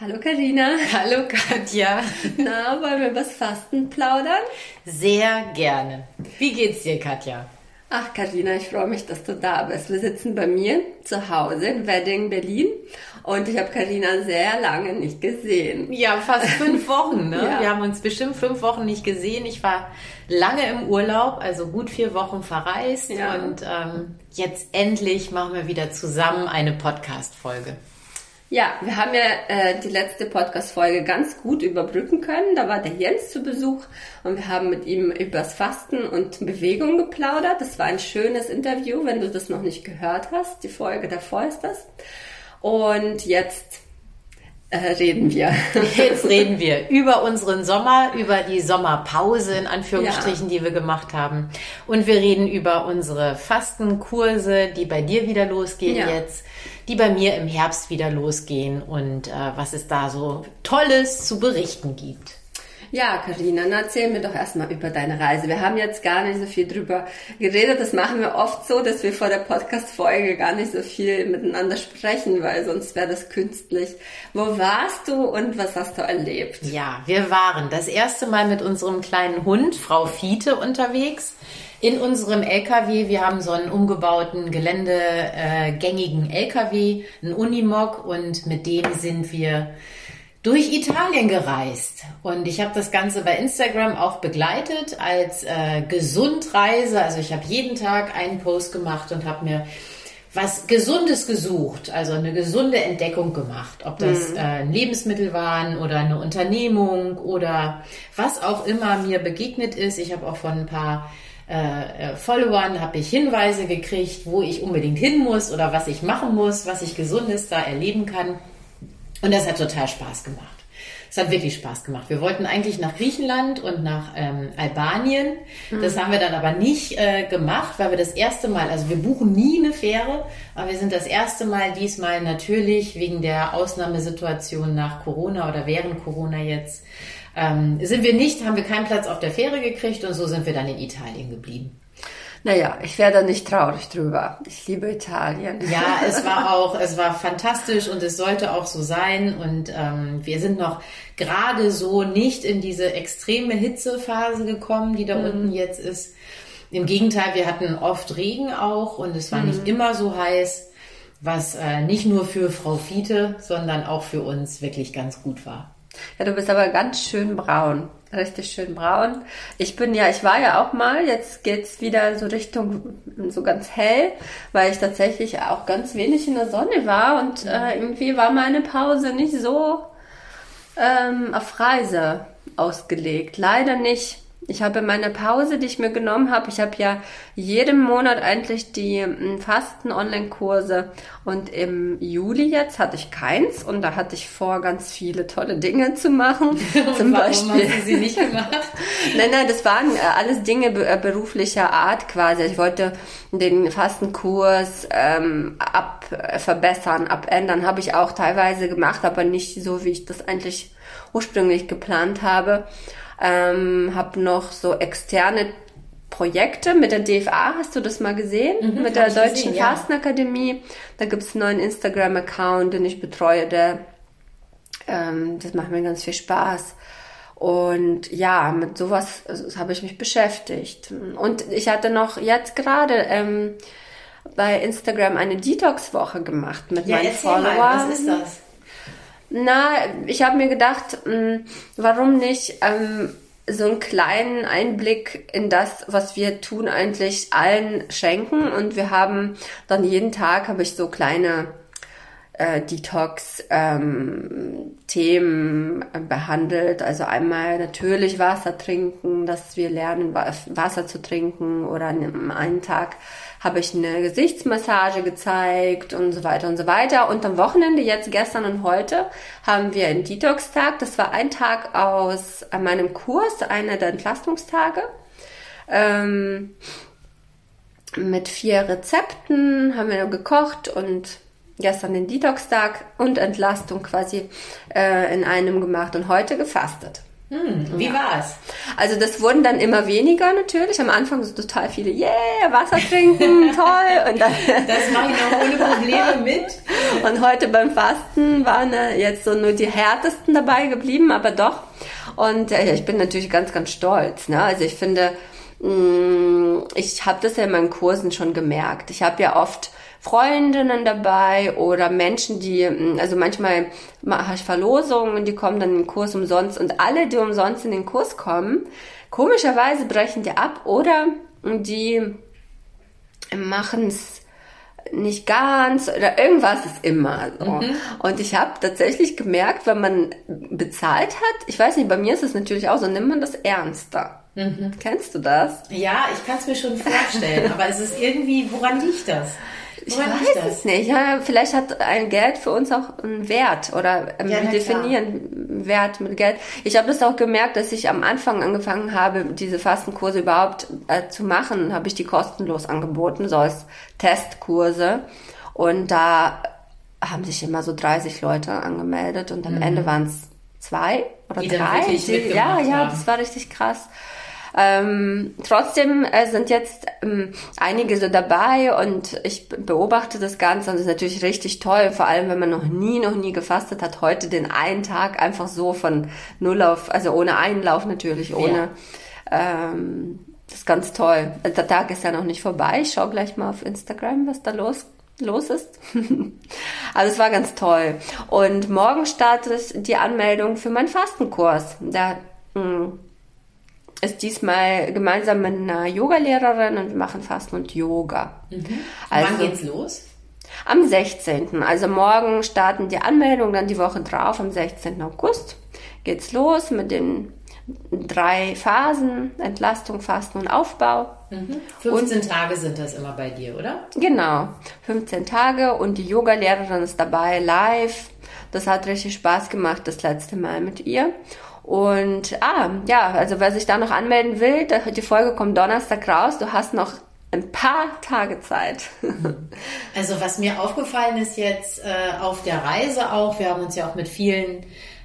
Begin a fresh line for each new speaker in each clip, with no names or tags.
Hallo Karina.
Hallo Katja.
Na, wollen wir was Fasten plaudern?
Sehr gerne. Wie geht's dir, Katja?
Ach, Karina, ich freue mich, dass du da bist. Wir sitzen bei mir zu Hause in Wedding, Berlin. Und ich habe Karina sehr lange nicht gesehen.
Ja, fast fünf Wochen. Ne?
Ja.
Wir haben uns bestimmt fünf Wochen nicht gesehen. Ich war lange im Urlaub, also gut vier Wochen verreist.
Ja.
Und ähm, jetzt endlich machen wir wieder zusammen eine Podcast-Folge.
Ja, wir haben ja äh, die letzte Podcast-Folge ganz gut überbrücken können. Da war der Jens zu Besuch und wir haben mit ihm übers Fasten und Bewegung geplaudert. Das war ein schönes Interview, wenn du das noch nicht gehört hast. Die Folge davor ist das. Und jetzt reden wir.
Jetzt reden wir über unseren Sommer, über die Sommerpause in Anführungsstrichen, die wir gemacht haben. Und wir reden über unsere Fastenkurse, die bei dir wieder losgehen
Ja.
jetzt, die bei mir im Herbst wieder losgehen und äh, was es da so Tolles zu berichten gibt.
Ja, Karina, na erzähl mir doch erstmal über deine Reise. Wir haben jetzt gar nicht so viel drüber geredet. Das machen wir oft so, dass wir vor der Podcast-Folge gar nicht so viel miteinander sprechen, weil sonst wäre das künstlich. Wo warst du und was hast du erlebt?
Ja, wir waren das erste Mal mit unserem kleinen Hund, Frau Fiete, unterwegs. In unserem LKW, wir haben so einen umgebauten, geländegängigen LKW, einen Unimog und mit dem sind wir durch Italien gereist. Und ich habe das Ganze bei Instagram auch begleitet als äh, Gesundreise. Also ich habe jeden Tag einen Post gemacht und habe mir was Gesundes gesucht, also eine gesunde Entdeckung gemacht, ob das äh, Lebensmittel waren oder eine Unternehmung oder was auch immer mir begegnet ist. Ich habe auch von ein paar äh, äh, Followern habe ich Hinweise gekriegt, wo ich unbedingt hin muss oder was ich machen muss, was ich Gesundes da erleben kann. Und das hat total Spaß gemacht. Es hat wirklich Spaß gemacht. Wir wollten eigentlich nach Griechenland und nach ähm, Albanien. Das haben wir dann aber nicht äh, gemacht, weil wir das erste Mal, also wir buchen nie eine Fähre, aber wir sind das erste Mal diesmal natürlich wegen der Ausnahmesituation nach Corona oder während Corona jetzt, ähm, sind wir nicht, haben wir keinen Platz auf der Fähre gekriegt und so sind wir dann in Italien geblieben.
Naja, ich wäre da nicht traurig drüber. Ich liebe Italien.
Ja, es war auch, es war fantastisch und es sollte auch so sein. Und ähm, wir sind noch gerade so nicht in diese extreme Hitzephase gekommen, die da unten jetzt ist. Im Gegenteil, wir hatten oft Regen auch und es war nicht immer so heiß, was äh, nicht nur für Frau Fiete, sondern auch für uns wirklich ganz gut war.
Ja, du bist aber ganz schön braun. Richtig schön braun. Ich bin ja, ich war ja auch mal, jetzt geht's wieder so Richtung so ganz hell, weil ich tatsächlich auch ganz wenig in der Sonne war und äh, irgendwie war meine Pause nicht so ähm, auf Reise ausgelegt. Leider nicht. Ich habe meine Pause, die ich mir genommen habe, ich habe ja jeden Monat eigentlich die ähm, Fasten-Online-Kurse und im Juli jetzt hatte ich keins und da hatte ich vor, ganz viele tolle Dinge zu machen. Zum
Warum
Beispiel.
hast du sie nicht gemacht?
Nein, nein, das waren äh, alles Dinge äh, beruflicher Art quasi. Ich wollte den Fastenkurs ähm, ab äh, verbessern, abändern. Habe ich auch teilweise gemacht, aber nicht so, wie ich das eigentlich ursprünglich geplant habe. Ähm, habe noch so externe Projekte mit der DFA, hast du das mal gesehen? mit der Deutschen
gesehen, ja.
Fastenakademie. Da gibt's einen neuen Instagram-Account, den ich betreue, der ähm, das macht mir ganz viel Spaß. Und ja, mit sowas äh, habe ich mich beschäftigt. Und ich hatte noch jetzt gerade ähm, bei Instagram eine Detox-Woche gemacht mit meinen Followern.
was ist das?
Na, ich habe mir gedacht, mh, warum nicht ähm, so einen kleinen Einblick in das, was wir tun, eigentlich allen schenken. Und wir haben dann jeden Tag, habe ich so kleine äh, Detox-Themen behandelt. Also einmal natürlich Wasser trinken, dass wir lernen, Wa- Wasser zu trinken. Oder an einem Tag habe ich eine Gesichtsmassage gezeigt und so weiter und so weiter. Und am Wochenende, jetzt gestern und heute, haben wir einen Detox-Tag. Das war ein Tag aus äh, meinem Kurs, einer der Entlastungstage. Ähm, mit vier Rezepten haben wir gekocht und gestern den Detox-Tag und Entlastung quasi äh, in einem gemacht und heute gefastet.
Hm, wie ja. war's?
Also das wurden dann immer weniger natürlich. Am Anfang so total viele, yeah, Wasser trinken, toll. Und
dann, das mache ich noch ohne Probleme mit.
Und heute beim Fasten waren jetzt so nur die härtesten dabei geblieben, aber doch. Und äh, ich bin natürlich ganz, ganz stolz. Ne? Also ich finde, mh, mm, ich habe das ja in meinen Kursen schon gemerkt. Ich habe ja oft Freundinnen dabei oder Menschen, die, mm, also manchmal mache ich Verlosungen, die kommen dann in den Kurs umsonst und alle, die umsonst in den Kurs kommen, komischerweise brechen die ab oder die machen es nicht ganz oder irgendwas ist immer so. Mhm. Und ich habe tatsächlich gemerkt, wenn man bezahlt hat, ich weiß nicht, bei mir ist es natürlich auch so, nimmt man das ernster. Mhm. Kennst du das?
Ja, ich kann es mir schon vorstellen, aber es ist irgendwie, woran liegt das?
Ich Woran weiß es nicht. Ja, vielleicht hat ein Geld für uns auch einen Wert oder ähm, ja, wir definieren klar. Wert mit Geld. Ich habe das auch gemerkt, dass ich am Anfang angefangen habe, diese Fastenkurse überhaupt äh, zu machen, habe ich die kostenlos angeboten, so als Testkurse. Und da haben sich immer so 30 Leute angemeldet und am mhm. Ende waren es zwei oder die drei. Die, ja, ja, das war richtig krass. Ähm, trotzdem äh, sind jetzt ähm, einige so dabei und ich beobachte das Ganze und es ist natürlich richtig toll, vor allem wenn man noch nie, noch nie gefastet hat, heute den einen Tag einfach so von Null auf, also ohne Einlauf natürlich, ohne, ja. ähm, das ist ganz toll. Also der Tag ist ja noch nicht vorbei. Ich schau gleich mal auf Instagram, was da los los ist. also es war ganz toll. Und morgen startet die Anmeldung für meinen Fastenkurs. Da mh, hm, ist diesmal gemeinsam mit einer Yogalehrerin und wir machen Fasten und Yoga.
Mhm. Also, Wann geht's los?
Am 16. Also morgen starten die Anmeldungen, dann die Woche drauf, am 16. August geht's los mit den drei Phasen, Entlastung, Fasten und Aufbau.
Mhm. 15 und, Tage sind das immer bei dir, oder?
Genau, 15 Tage und die Yogalehrerin ist dabei live. Das hat richtig Spaß gemacht das letzte Mal mit ihr. Und ah, ja, also wer sich da noch anmelden will, die Folge kommt Donnerstag raus. Du hast noch ein paar Tage Zeit.
also was mir aufgefallen ist jetzt äh, auf der Reise auch, wir haben uns ja auch mit vielen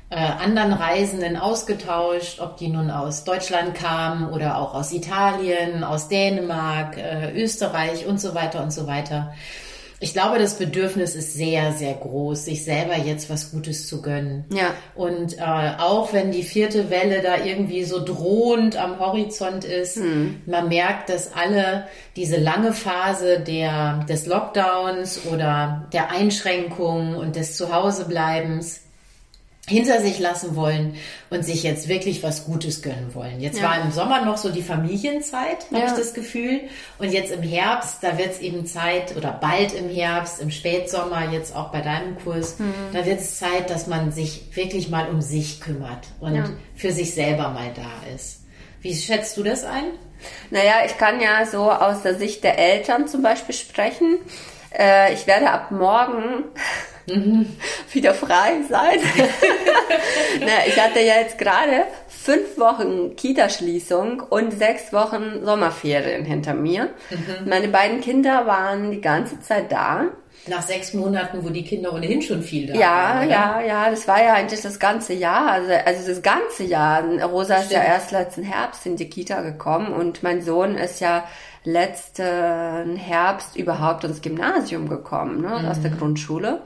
äh, anderen Reisenden ausgetauscht, ob die nun aus Deutschland kamen oder auch aus Italien, aus Dänemark, äh, Österreich und so weiter und so weiter. Ich glaube, das Bedürfnis ist sehr, sehr groß, sich selber jetzt was Gutes zu gönnen.
Ja.
Und äh, auch wenn die vierte Welle da irgendwie so drohend am Horizont ist, hm. man merkt, dass alle diese lange Phase der, des Lockdowns oder der Einschränkungen und des Zuhausebleibens hinter sich lassen wollen und sich jetzt wirklich was Gutes gönnen wollen. Jetzt ja. war im Sommer noch so die Familienzeit, habe ja. ich das Gefühl. Und jetzt im Herbst, da wird es eben Zeit, oder bald im Herbst, im Spätsommer, jetzt auch bei deinem Kurs, mhm. da wird es Zeit, dass man sich wirklich mal um sich kümmert und ja. für sich selber mal da ist. Wie schätzt du das ein?
Naja, ich kann ja so aus der Sicht der Eltern zum Beispiel sprechen. Äh, ich werde ab morgen mhm. wieder frei sein. Na, ich hatte ja jetzt gerade fünf Wochen Kitaschließung und sechs Wochen Sommerferien hinter mir. Mhm. Meine beiden Kinder waren die ganze Zeit da.
Nach sechs Monaten, wo die Kinder ohnehin schon viel da
ja, waren. Ja, ja, ja, das war ja eigentlich das ganze Jahr. Also, also das ganze Jahr. Rosa Stimmt. ist ja erst letzten Herbst in die Kita gekommen und mein Sohn ist ja letzten Herbst überhaupt ins Gymnasium gekommen, ne, mhm. aus der Grundschule.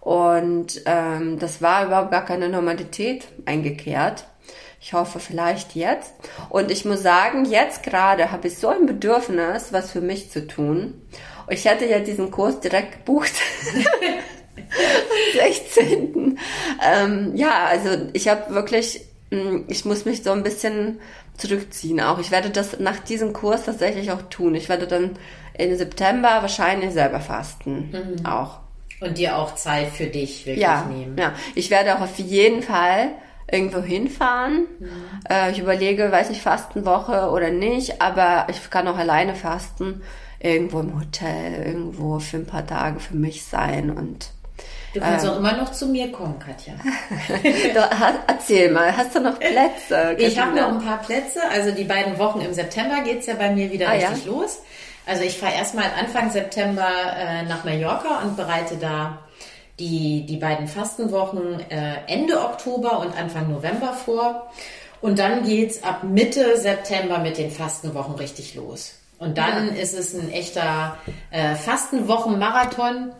Und ähm, das war überhaupt gar keine Normalität eingekehrt. Ich hoffe vielleicht jetzt. Und ich muss sagen, jetzt gerade habe ich so ein Bedürfnis, was für mich zu tun. Ich hatte ja diesen Kurs direkt gebucht. 16. Ähm, ja, also ich habe wirklich, hm, ich muss mich so ein bisschen zurückziehen auch. Ich werde das nach diesem Kurs tatsächlich auch tun. Ich werde dann im September wahrscheinlich selber fasten. Mhm. Auch.
Und dir auch Zeit für dich wirklich
ja,
nehmen.
Ja, ich werde auch auf jeden Fall irgendwo hinfahren. Mhm. Äh, ich überlege, weiß ich, Fastenwoche oder nicht, aber ich kann auch alleine fasten. Irgendwo im Hotel, irgendwo für ein paar Tage für mich sein und
Du kannst ähm, auch immer noch zu mir kommen, Katja.
erzähl mal, hast du noch Plätze? Katja?
Ich habe noch ein paar Plätze. Also die beiden Wochen im September geht's ja bei mir wieder ah, richtig ja? los. Also ich fahre erstmal Anfang September äh, nach Mallorca und bereite da die, die beiden Fastenwochen äh, Ende Oktober und Anfang November vor. Und dann geht's ab Mitte September mit den Fastenwochen richtig los. Und dann ja. ist es ein echter äh, Fastenwochenmarathon.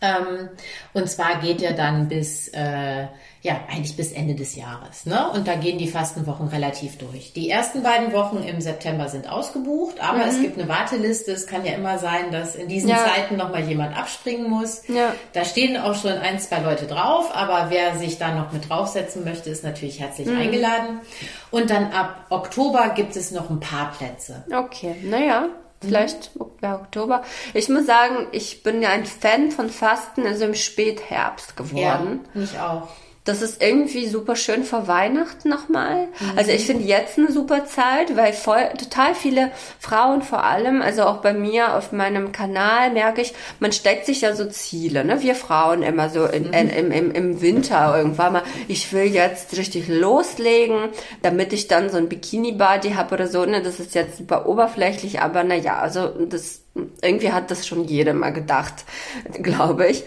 Ähm, und zwar geht er dann bis äh, ja, eigentlich bis Ende des Jahres. Ne? Und da gehen die Fastenwochen relativ durch. Die ersten beiden Wochen im September sind ausgebucht, aber mhm. es gibt eine Warteliste. Es kann ja immer sein, dass in diesen ja. Zeiten nochmal jemand abspringen muss. Ja. Da stehen auch schon ein, zwei Leute drauf, aber wer sich da noch mit draufsetzen möchte, ist natürlich herzlich mhm. eingeladen. Und dann ab Oktober gibt es noch ein paar Plätze.
Okay, naja vielleicht ja, Oktober. Ich muss sagen, ich bin ja ein Fan von Fasten, also im Spätherbst geworden.
Ja, ich auch.
Das ist irgendwie super schön vor Weihnachten nochmal. Mhm. Also ich finde jetzt eine super Zeit, weil voll, total viele Frauen vor allem, also auch bei mir auf meinem Kanal merke ich, man steckt sich ja so Ziele, ne? Wir Frauen immer so in, mhm. in, im, im, im Winter irgendwann mal, ich will jetzt richtig loslegen, damit ich dann so ein Bikini-Body habe oder so, ne? Das ist jetzt super oberflächlich, aber na ja, also das irgendwie hat das schon jeder mal gedacht, glaube ich.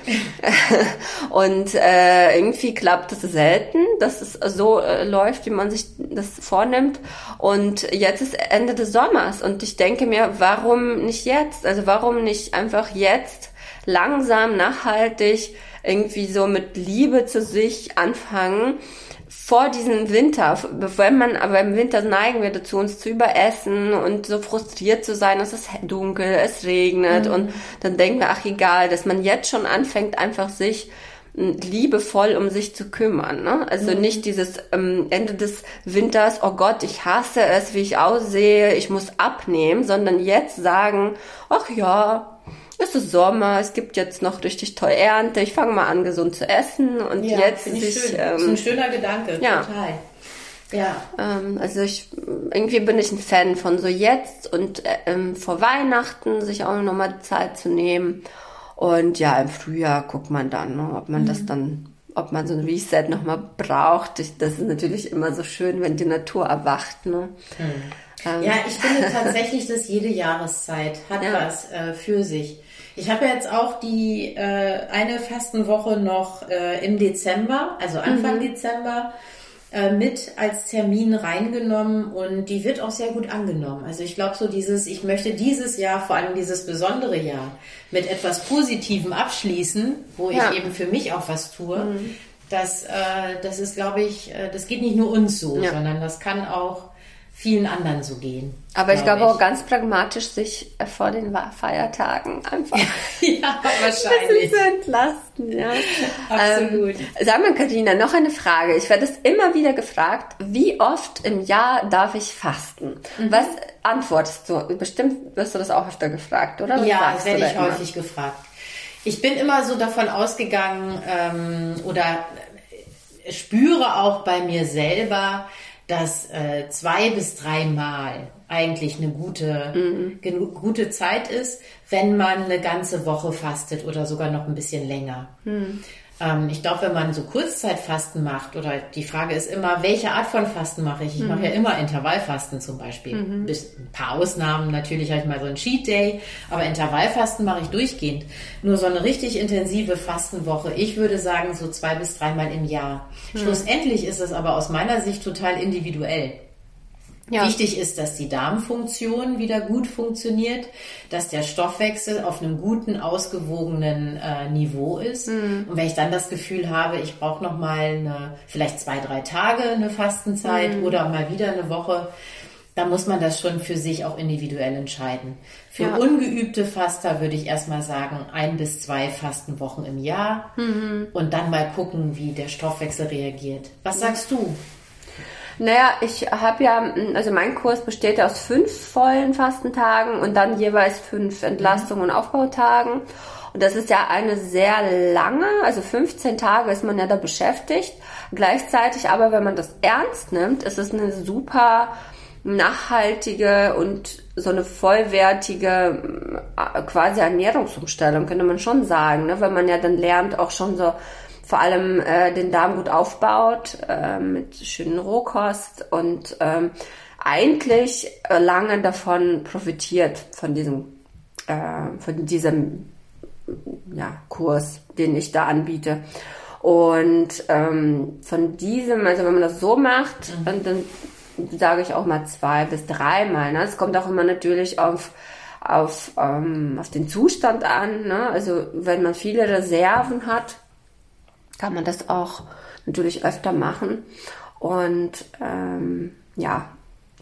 Und äh, irgendwie klappt es selten, dass es so äh, läuft, wie man sich das vornimmt. Und jetzt ist Ende des Sommers und ich denke mir, warum nicht jetzt? Also warum nicht einfach jetzt langsam, nachhaltig, irgendwie so mit Liebe zu sich anfangen? Vor diesem Winter, wenn man aber im Winter neigen wir dazu, uns zu überessen und so frustriert zu sein, es ist dunkel, es regnet mhm. und dann denken wir, ach egal, dass man jetzt schon anfängt, einfach sich hm, liebevoll um sich zu kümmern. Ne? Also mhm. nicht dieses ähm, Ende des Winters, oh Gott, ich hasse es, wie ich aussehe, ich muss abnehmen, sondern jetzt sagen, ach ja, es ist Sommer, es gibt jetzt noch richtig toll Ernte, ich fange mal an, gesund zu essen und ja, jetzt
sich, ich schön. Ähm, das ist ein schöner Gedanke, ja. total.
Ja. Ähm, also ich irgendwie bin ich ein Fan von so jetzt und ähm, vor Weihnachten sich auch nochmal Zeit zu nehmen. Und ja, im Frühjahr guckt man dann, ne, ob man mhm. das dann, ob man so ein Reset nochmal braucht. Ich, das ist natürlich immer so schön, wenn die Natur erwacht. Ne?
Mhm. Ähm. Ja, ich finde tatsächlich, dass jede Jahreszeit hat ja. was äh, für sich. Ich habe jetzt auch die äh, eine Fastenwoche noch äh, im Dezember, also Anfang mhm. Dezember, äh, mit als Termin reingenommen und die wird auch sehr gut angenommen. Also ich glaube so dieses, ich möchte dieses Jahr, vor allem dieses besondere Jahr, mit etwas Positivem abschließen, wo ja. ich eben für mich auch was tue. Mhm. Das, äh, das ist, glaube ich, äh, das geht nicht nur uns so, ja. sondern das kann auch vielen anderen so gehen.
Aber ich glaube ich. auch ganz pragmatisch, sich äh, vor den Feiertagen einfach
ja, wahrscheinlich.
zu entlasten. Ja.
Absolut. Ähm,
sag mal, Katharina, noch eine Frage. Ich werde es immer wieder gefragt, wie oft im Jahr darf ich fasten? Mhm. Was antwortest du? Bestimmt wirst du das auch öfter gefragt, oder?
Was ja, das werde ich immer? häufig gefragt. Ich bin immer so davon ausgegangen ähm, oder spüre auch bei mir selber, dass äh, zwei bis dreimal eigentlich eine gute, mhm. gute Zeit ist, wenn man eine ganze Woche fastet oder sogar noch ein bisschen länger. Mhm. Ähm, ich glaube, wenn man so Kurzzeitfasten macht, oder die Frage ist immer, welche Art von Fasten mache ich? Ich mhm. mache ja immer Intervallfasten zum Beispiel. Mhm. Bis ein paar Ausnahmen, natürlich habe ich mal so einen Cheat Day, aber Intervallfasten mache ich durchgehend. Nur so eine richtig intensive Fastenwoche, ich würde sagen so zwei bis dreimal im Jahr. Mhm. Schlussendlich ist es aber aus meiner Sicht total individuell. Ja. Wichtig ist, dass die Darmfunktion wieder gut funktioniert, dass der Stoffwechsel auf einem guten, ausgewogenen äh, Niveau ist. Mhm. Und wenn ich dann das Gefühl habe, ich brauche noch mal eine, vielleicht zwei, drei Tage eine Fastenzeit mhm. oder mal wieder eine Woche, dann muss man das schon für sich auch individuell entscheiden. Für ja. ungeübte Faster würde ich erstmal sagen, ein bis zwei Fastenwochen im Jahr mhm. und dann mal gucken, wie der Stoffwechsel reagiert. Was sagst du?
Naja, ich habe ja, also mein Kurs besteht ja aus fünf vollen Fastentagen und dann jeweils fünf Entlastung- und Aufbautagen. Und das ist ja eine sehr lange, also 15 Tage ist man ja da beschäftigt. Gleichzeitig aber, wenn man das ernst nimmt, ist es eine super nachhaltige und so eine vollwertige äh, quasi Ernährungsumstellung, könnte man schon sagen, ne? weil man ja dann lernt auch schon so vor allem äh, den Darm gut aufbaut äh, mit schönen Rohkost und ähm, eigentlich äh, lange davon profitiert von diesem äh, von diesem ja, Kurs, den ich da anbiete. Und ähm, von diesem, also wenn man das so macht,
Mhm.
dann, dann sage ich auch mal zwei bis dreimal. Ne? Es kommt auch immer natürlich auf auf, ähm, auf den Zustand an. Ne? Also wenn man viele Reserven hat, kann man das auch natürlich öfter machen. Und ähm, ja,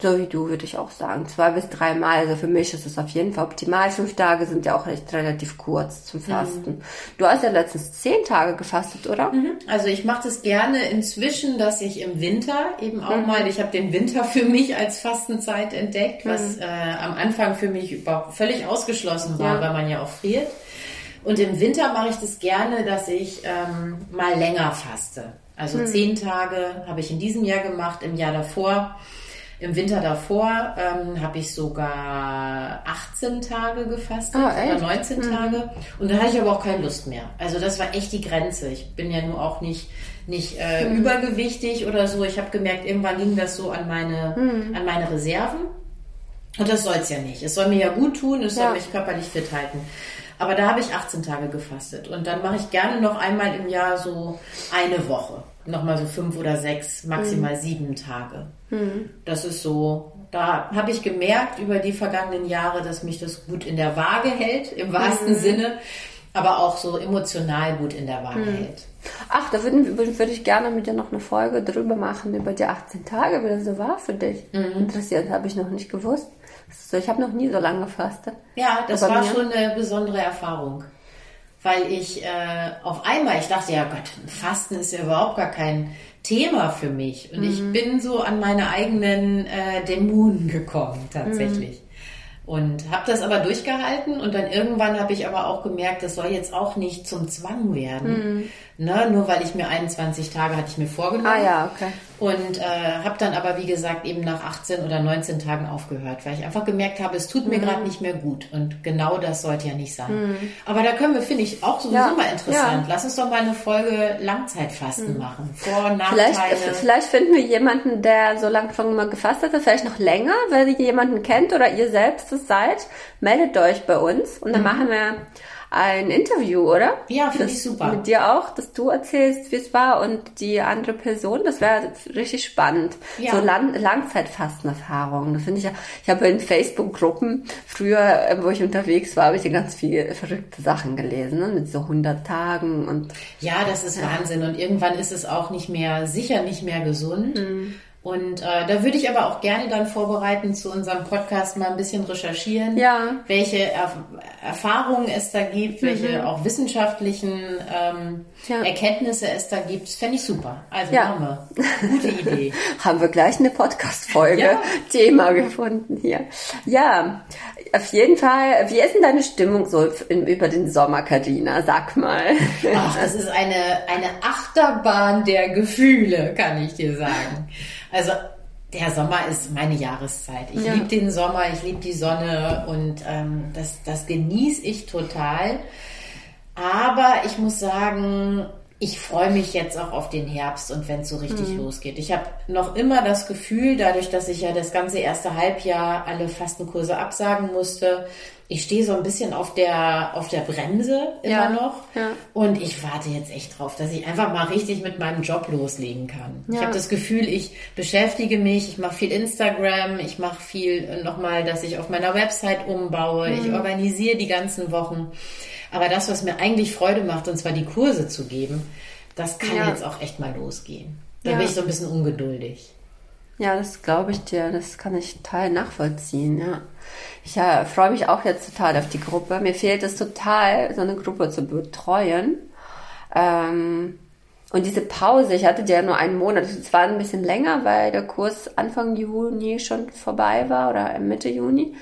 so wie du würde ich auch sagen, zwei bis dreimal. Also für mich ist es auf jeden Fall optimal. Fünf Tage sind ja auch recht relativ kurz zum Fasten. Du hast ja letztens zehn Tage gefastet, oder?
Also ich mache das gerne inzwischen, dass ich im Winter eben auch mal, ich habe den Winter für mich als Fastenzeit entdeckt, was äh, am Anfang für mich überhaupt völlig ausgeschlossen war,
Ja.
weil man ja auch friert. Und im Winter mache ich das gerne, dass ich ähm, mal länger faste. Also zehn Tage habe ich in diesem Jahr gemacht, im Jahr davor. Im Winter davor ähm, habe ich sogar 18 Tage gefastet
Ah,
oder 19 Tage und dann hatte ich aber auch keine Lust mehr. Also das war echt die Grenze. Ich bin ja nur auch nicht nicht äh, übergewichtig oder so. Ich habe gemerkt, irgendwann ging das so an meine an meine Reserven und das soll es ja nicht. Es soll mir ja gut tun, es soll
Ja.
mich körperlich fit halten. Aber da habe ich 18 Tage gefastet und dann mache ich gerne noch einmal im Jahr so eine Woche. Nochmal so fünf oder sechs, maximal sieben Tage. Das ist so, da habe ich gemerkt über die vergangenen Jahre, dass mich das gut in der Waage hält, im wahrsten Sinne, aber auch so emotional gut in der Waage hält.
Ach, da würde, würde ich gerne mit dir noch eine Folge drüber machen, über die 18 Tage, wie das so war für dich. Interessiert, habe ich noch nicht gewusst. So, ich habe noch nie so lange gefastet.
Ja, das
Aber
war schon eine besondere Erfahrung. Weil ich äh, auf einmal, ich dachte, ja Gott, Fasten ist ja überhaupt gar kein Thema für mich. Und ich bin so an meine eigenen äh, Dämonen gekommen, tatsächlich. Und habe das aber durchgehalten und dann irgendwann habe ich aber auch gemerkt, das soll jetzt auch nicht zum Zwang werden. Ne? Nur weil ich mir 21 Tage hatte ich mir vorgenommen.
Ah ja, okay.
Und äh, habe dann aber, wie gesagt, eben nach 18 oder 19 Tagen aufgehört, weil ich einfach gemerkt habe, es tut mir
Mhm.
gerade nicht mehr gut. Und genau das sollte ja nicht sein. Aber da können wir, finde ich, auch sowieso
Ja,
mal interessant.
ja. Mhm.
Lass uns doch mal eine Folge Langzeitfasten machen. Vor- und
Vielleicht,
Nachteile.
vielleicht finden wir jemanden, der so lange schon mal gefastet hat, vielleicht noch länger, weil ihr jemanden kennt oder ihr selbst es seid. Meldet euch bei uns und dann
Mhm.
machen wir ein Interview, oder?
Ja, finde ich super.
Mit dir auch, dass du erzählst, wie es war und die andere Person. Das wäre richtig spannend.
Ja.
So Lang Langzeitfastenerfahrungen. Das finde ich ja. Ich habe in Facebook-Gruppen früher, äh, wo ich unterwegs war, habe ich ja ganz viele verrückte Sachen gelesen, ne? mit so 100 Tagen und
Ja, das ist Wahnsinn. Und irgendwann ist es auch nicht mehr, sicher nicht mehr gesund.
Mhm.
Und äh, da würde ich aber auch gerne dann vorbereiten zu unserem Podcast mal ein bisschen recherchieren,
Ja. Mhm.
welche Erf Erfahrungen es da gibt, welche auch wissenschaftlichen ähm,
Ja.
Erkenntnisse es da gibt. Das fände ich super. Also
Ja.
machen wir. Gute Idee.
haben wir gleich eine Podcast-Folge. Thema gefunden hier. Ja, auf jeden Fall. Wie ist denn deine Stimmung so über den Sommer, Karina? Sag mal.
Ach, das ist eine, eine Achterbahn der Gefühle, kann ich dir sagen. Also der Sommer ist meine Jahreszeit. Ich
Ja.
liebe den Sommer, ich liebe die Sonne und ähm, das, das genieße ich total. Aber ich muss sagen, ich freue mich jetzt auch auf den Herbst und wenn es so richtig
Mhm.
losgeht. Ich habe noch immer das Gefühl, dadurch, dass ich ja das ganze erste Halbjahr alle Fastenkurse absagen musste, ich stehe so ein bisschen auf der, auf der Bremse immer
Ja,
noch.
ja.
Und ich warte jetzt echt drauf, dass ich einfach mal richtig mit meinem Job loslegen kann. Ich
Ja.
habe das Gefühl, ich beschäftige mich, ich mache viel Instagram, ich mache viel äh, nochmal, dass ich auf meiner Website umbaue, ich
Mhm.
organisiere die ganzen Wochen. Aber das, was mir eigentlich Freude macht, und zwar die Kurse zu geben, das kann jetzt auch echt mal losgehen. Da bin ich so ein bisschen ungeduldig.
Ja, das glaube ich dir. Das kann ich total nachvollziehen, ja. Ich ja, freue mich auch jetzt total auf die Gruppe. Mir fehlt es total, so eine Gruppe zu betreuen. Ähm, und diese Pause, ich hatte ja nur einen Monat. Es war ein bisschen länger, weil der Kurs Anfang Juni schon vorbei war oder Mitte Juni.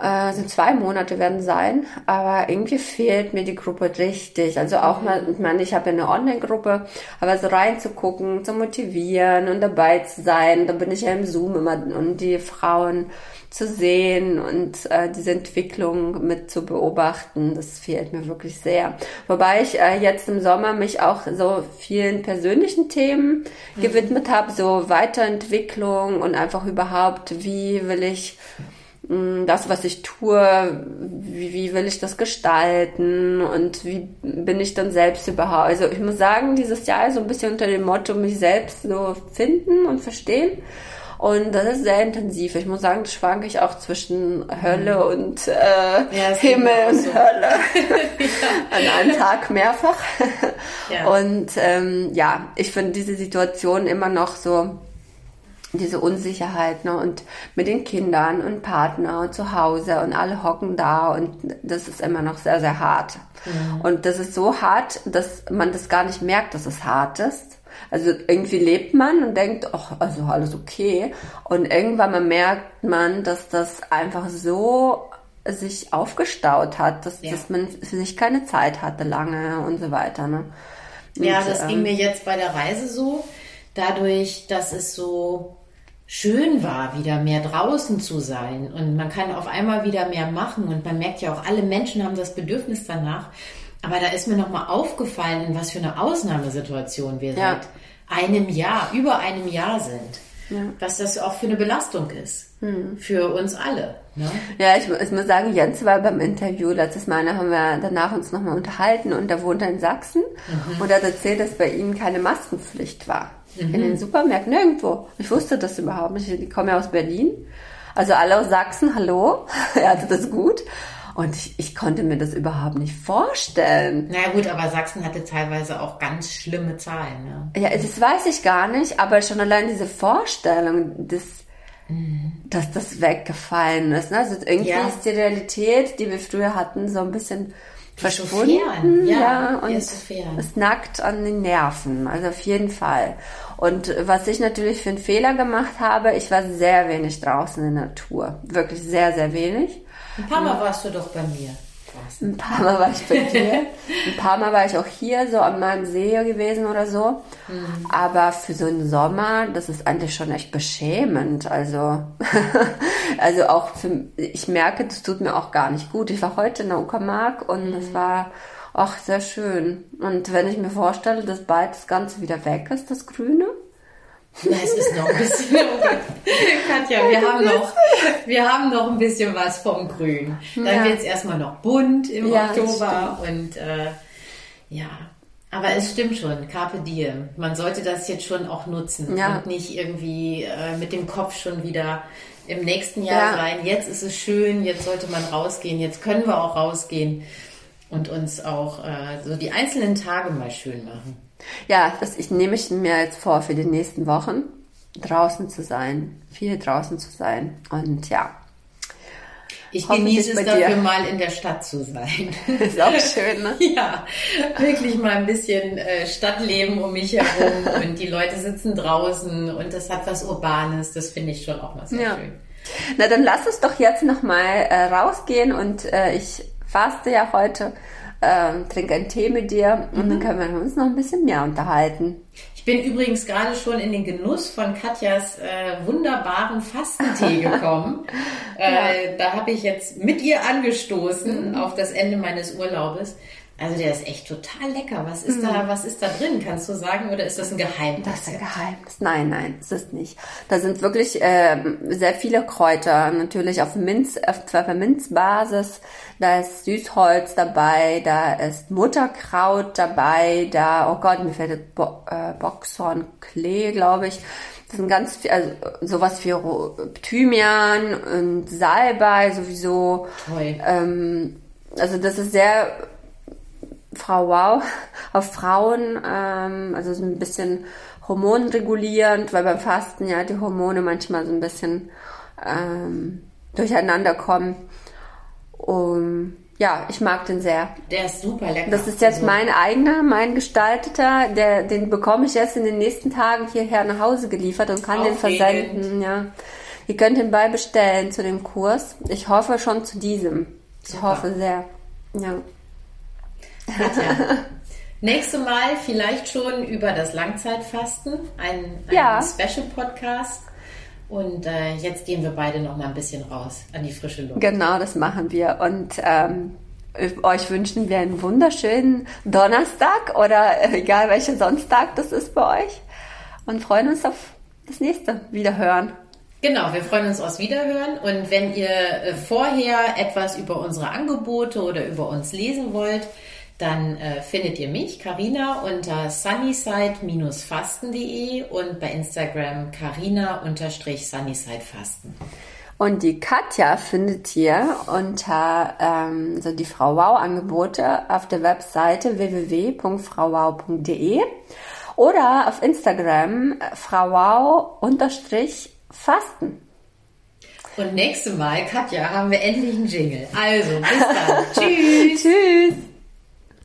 Äh, sind zwei Monate werden sein, aber irgendwie fehlt mir die Gruppe richtig. Also auch mal, ich meine, ich habe ja eine Online-Gruppe, aber so reinzugucken, zu motivieren und dabei zu sein, da bin ich ja im Zoom immer und die Frauen zu sehen und äh, diese Entwicklung mit zu beobachten, das fehlt mir wirklich sehr. Wobei ich äh, jetzt im Sommer mich auch so vielen persönlichen Themen gewidmet habe, so Weiterentwicklung und einfach überhaupt, wie will ich das, was ich tue, wie, wie will ich das gestalten und wie bin ich dann selbst überhaupt. Also ich muss sagen, dieses Jahr ist so ein bisschen unter dem Motto, mich selbst so finden und verstehen. Und das ist sehr intensiv. Ich muss sagen, das schwanke ich auch zwischen Hölle mhm. und äh, ja, Himmel und so. Hölle. An einem Tag mehrfach. Ja. Und ähm, ja, ich finde diese Situation immer noch so diese Unsicherheit ne? und mit den Kindern und Partner und zu Hause und alle hocken da und das ist immer noch sehr, sehr hart. Mhm. Und das ist so hart, dass man das gar nicht merkt, dass es hart ist. Also irgendwie lebt man und denkt, ach, also alles okay. Und irgendwann merkt man, dass das einfach so sich aufgestaut hat, dass, ja. dass man für sich keine Zeit hatte lange und so weiter. Ne?
Und, ja, das ähm, ging mir jetzt bei der Reise so. Dadurch, dass es so schön war, wieder mehr draußen zu sein und man kann auf einmal wieder mehr machen und man merkt ja auch, alle Menschen haben das Bedürfnis danach. Aber da ist mir nochmal aufgefallen, in was für eine Ausnahmesituation wir ja. seit einem Jahr, über einem Jahr sind. Ja. Was das auch für eine Belastung ist. Hm. Für uns alle. Ne?
Ja, ich, ich, muss sagen, Jens war beim Interview letztes Mal, da haben wir danach uns nochmal unterhalten und da wohnt er in Sachsen mhm. und er hat erzählt, dass bei ihnen keine Maskenpflicht war. Mhm. In den Supermärkten nirgendwo. Ich wusste das überhaupt nicht. Ich komme ja aus Berlin. Also alle aus Sachsen, hallo. er hatte das gut. Und ich, ich, konnte mir das überhaupt nicht vorstellen.
Na naja, gut, aber Sachsen hatte teilweise auch ganz schlimme Zahlen. Ne?
Ja, das weiß ich gar nicht, aber schon allein diese Vorstellung, dass, mhm. dass das weggefallen ist. Ne? Also irgendwie ja. ist die Realität, die wir früher hatten, so ein bisschen verschwunden. Ja, ja, und es nackt an den Nerven, also auf jeden Fall. Und was ich natürlich für einen Fehler gemacht habe, ich war sehr wenig draußen in der Natur. Wirklich sehr, sehr wenig.
Ein paar Mal warst du doch bei mir.
Ein paar Mal war ich bei dir. Ein paar Mal war ich auch hier so an meinem See gewesen oder so. Mhm. Aber für so einen Sommer, das ist eigentlich schon echt beschämend. Also, also auch für, ich merke, das tut mir auch gar nicht gut. Ich war heute in der Uckermark und es mhm. war auch sehr schön. Und wenn ich mir vorstelle, dass bald das Ganze wieder weg ist, das Grüne,
na, es ist noch ein bisschen. Katja, wir haben noch, wir haben noch ein bisschen was vom Grün. Dann ja. wird es erstmal noch bunt im ja, Oktober und äh, ja. Aber es stimmt schon, Carpe Diem. Man sollte das jetzt schon auch nutzen ja. und nicht irgendwie äh, mit dem Kopf schon wieder im nächsten Jahr sein. Jetzt ist es schön, jetzt sollte man rausgehen, jetzt können wir auch rausgehen und uns auch äh, so die einzelnen Tage mal schön machen.
Ja, das ich nehme ich mir jetzt vor für die nächsten Wochen, draußen zu sein, viel draußen zu sein. Und ja.
Ich genieße es dafür dir. mal in der Stadt zu sein.
Ist auch schön, ne?
ja, wirklich mal ein bisschen äh, Stadtleben um mich herum und die Leute sitzen draußen und das hat was Urbanes. Das finde ich schon auch mal sehr ja. schön.
Na, dann lass uns doch jetzt nochmal äh, rausgehen und äh, ich faste ja heute äh, trinke einen Tee mit dir und mhm. dann können wir uns noch ein bisschen mehr unterhalten.
Ich bin übrigens gerade schon in den Genuss von Katjas äh, wunderbaren Fastentee gekommen. ja. äh, da habe ich jetzt mit ihr angestoßen mhm. auf das Ende meines Urlaubes. Also der ist echt total lecker. Was ist mhm. da, was ist da drin? Kannst du sagen, oder ist das ein Geheimnis?
Das ist ein Geheimnis. Nein, nein, das ist nicht. Da sind wirklich äh, sehr viele Kräuter. Natürlich auf Minz, auf Pfefferminzbasis. Da ist Süßholz dabei, da ist Mutterkraut dabei, da, oh Gott, mir fällt Bo äh, Boxhornklee, glaube ich. Das sind ganz viel, also sowas wie Thymian und Salbei sowieso. Toll. Ähm, also das ist sehr Frau Wow auf Frauen, ähm, also so ein bisschen hormonregulierend, weil beim Fasten ja die Hormone manchmal so ein bisschen ähm, durcheinander kommen. Um, ja, ich mag den sehr.
Der ist super lecker.
Das ist jetzt also, mein eigener, mein gestalteter. Der, den bekomme ich jetzt in den nächsten Tagen hierher nach Hause geliefert und kann den versenden. Ja. Ihr könnt den beibestellen zu dem Kurs. Ich hoffe schon zu diesem. Ich super. hoffe sehr. Ja.
Katja. Nächste Mal vielleicht schon über das Langzeitfasten, ein, ein ja. Special Podcast. Und äh, jetzt gehen wir beide noch mal ein bisschen raus an die frische Luft.
Genau, das machen wir. Und ähm, euch wünschen wir einen wunderschönen Donnerstag oder äh, egal welcher Sonntag das ist bei euch. Und freuen uns auf das nächste Wiederhören.
Genau, wir freuen uns aufs Wiederhören und wenn ihr äh, vorher etwas über unsere Angebote oder über uns lesen wollt, dann äh, findet ihr mich, Karina, unter sunnyside-fasten.de und bei Instagram carina-sunnysidefasten.
Und die Katja findet ihr unter ähm, so die Frau Wow Angebote auf der Webseite www.frauwow.de oder auf Instagram äh, Frau Wow unterstrich Fasten.
Und nächste Mal, Katja, haben wir endlich einen Jingle. Also, bis dann. Tschüss.
Tschüss.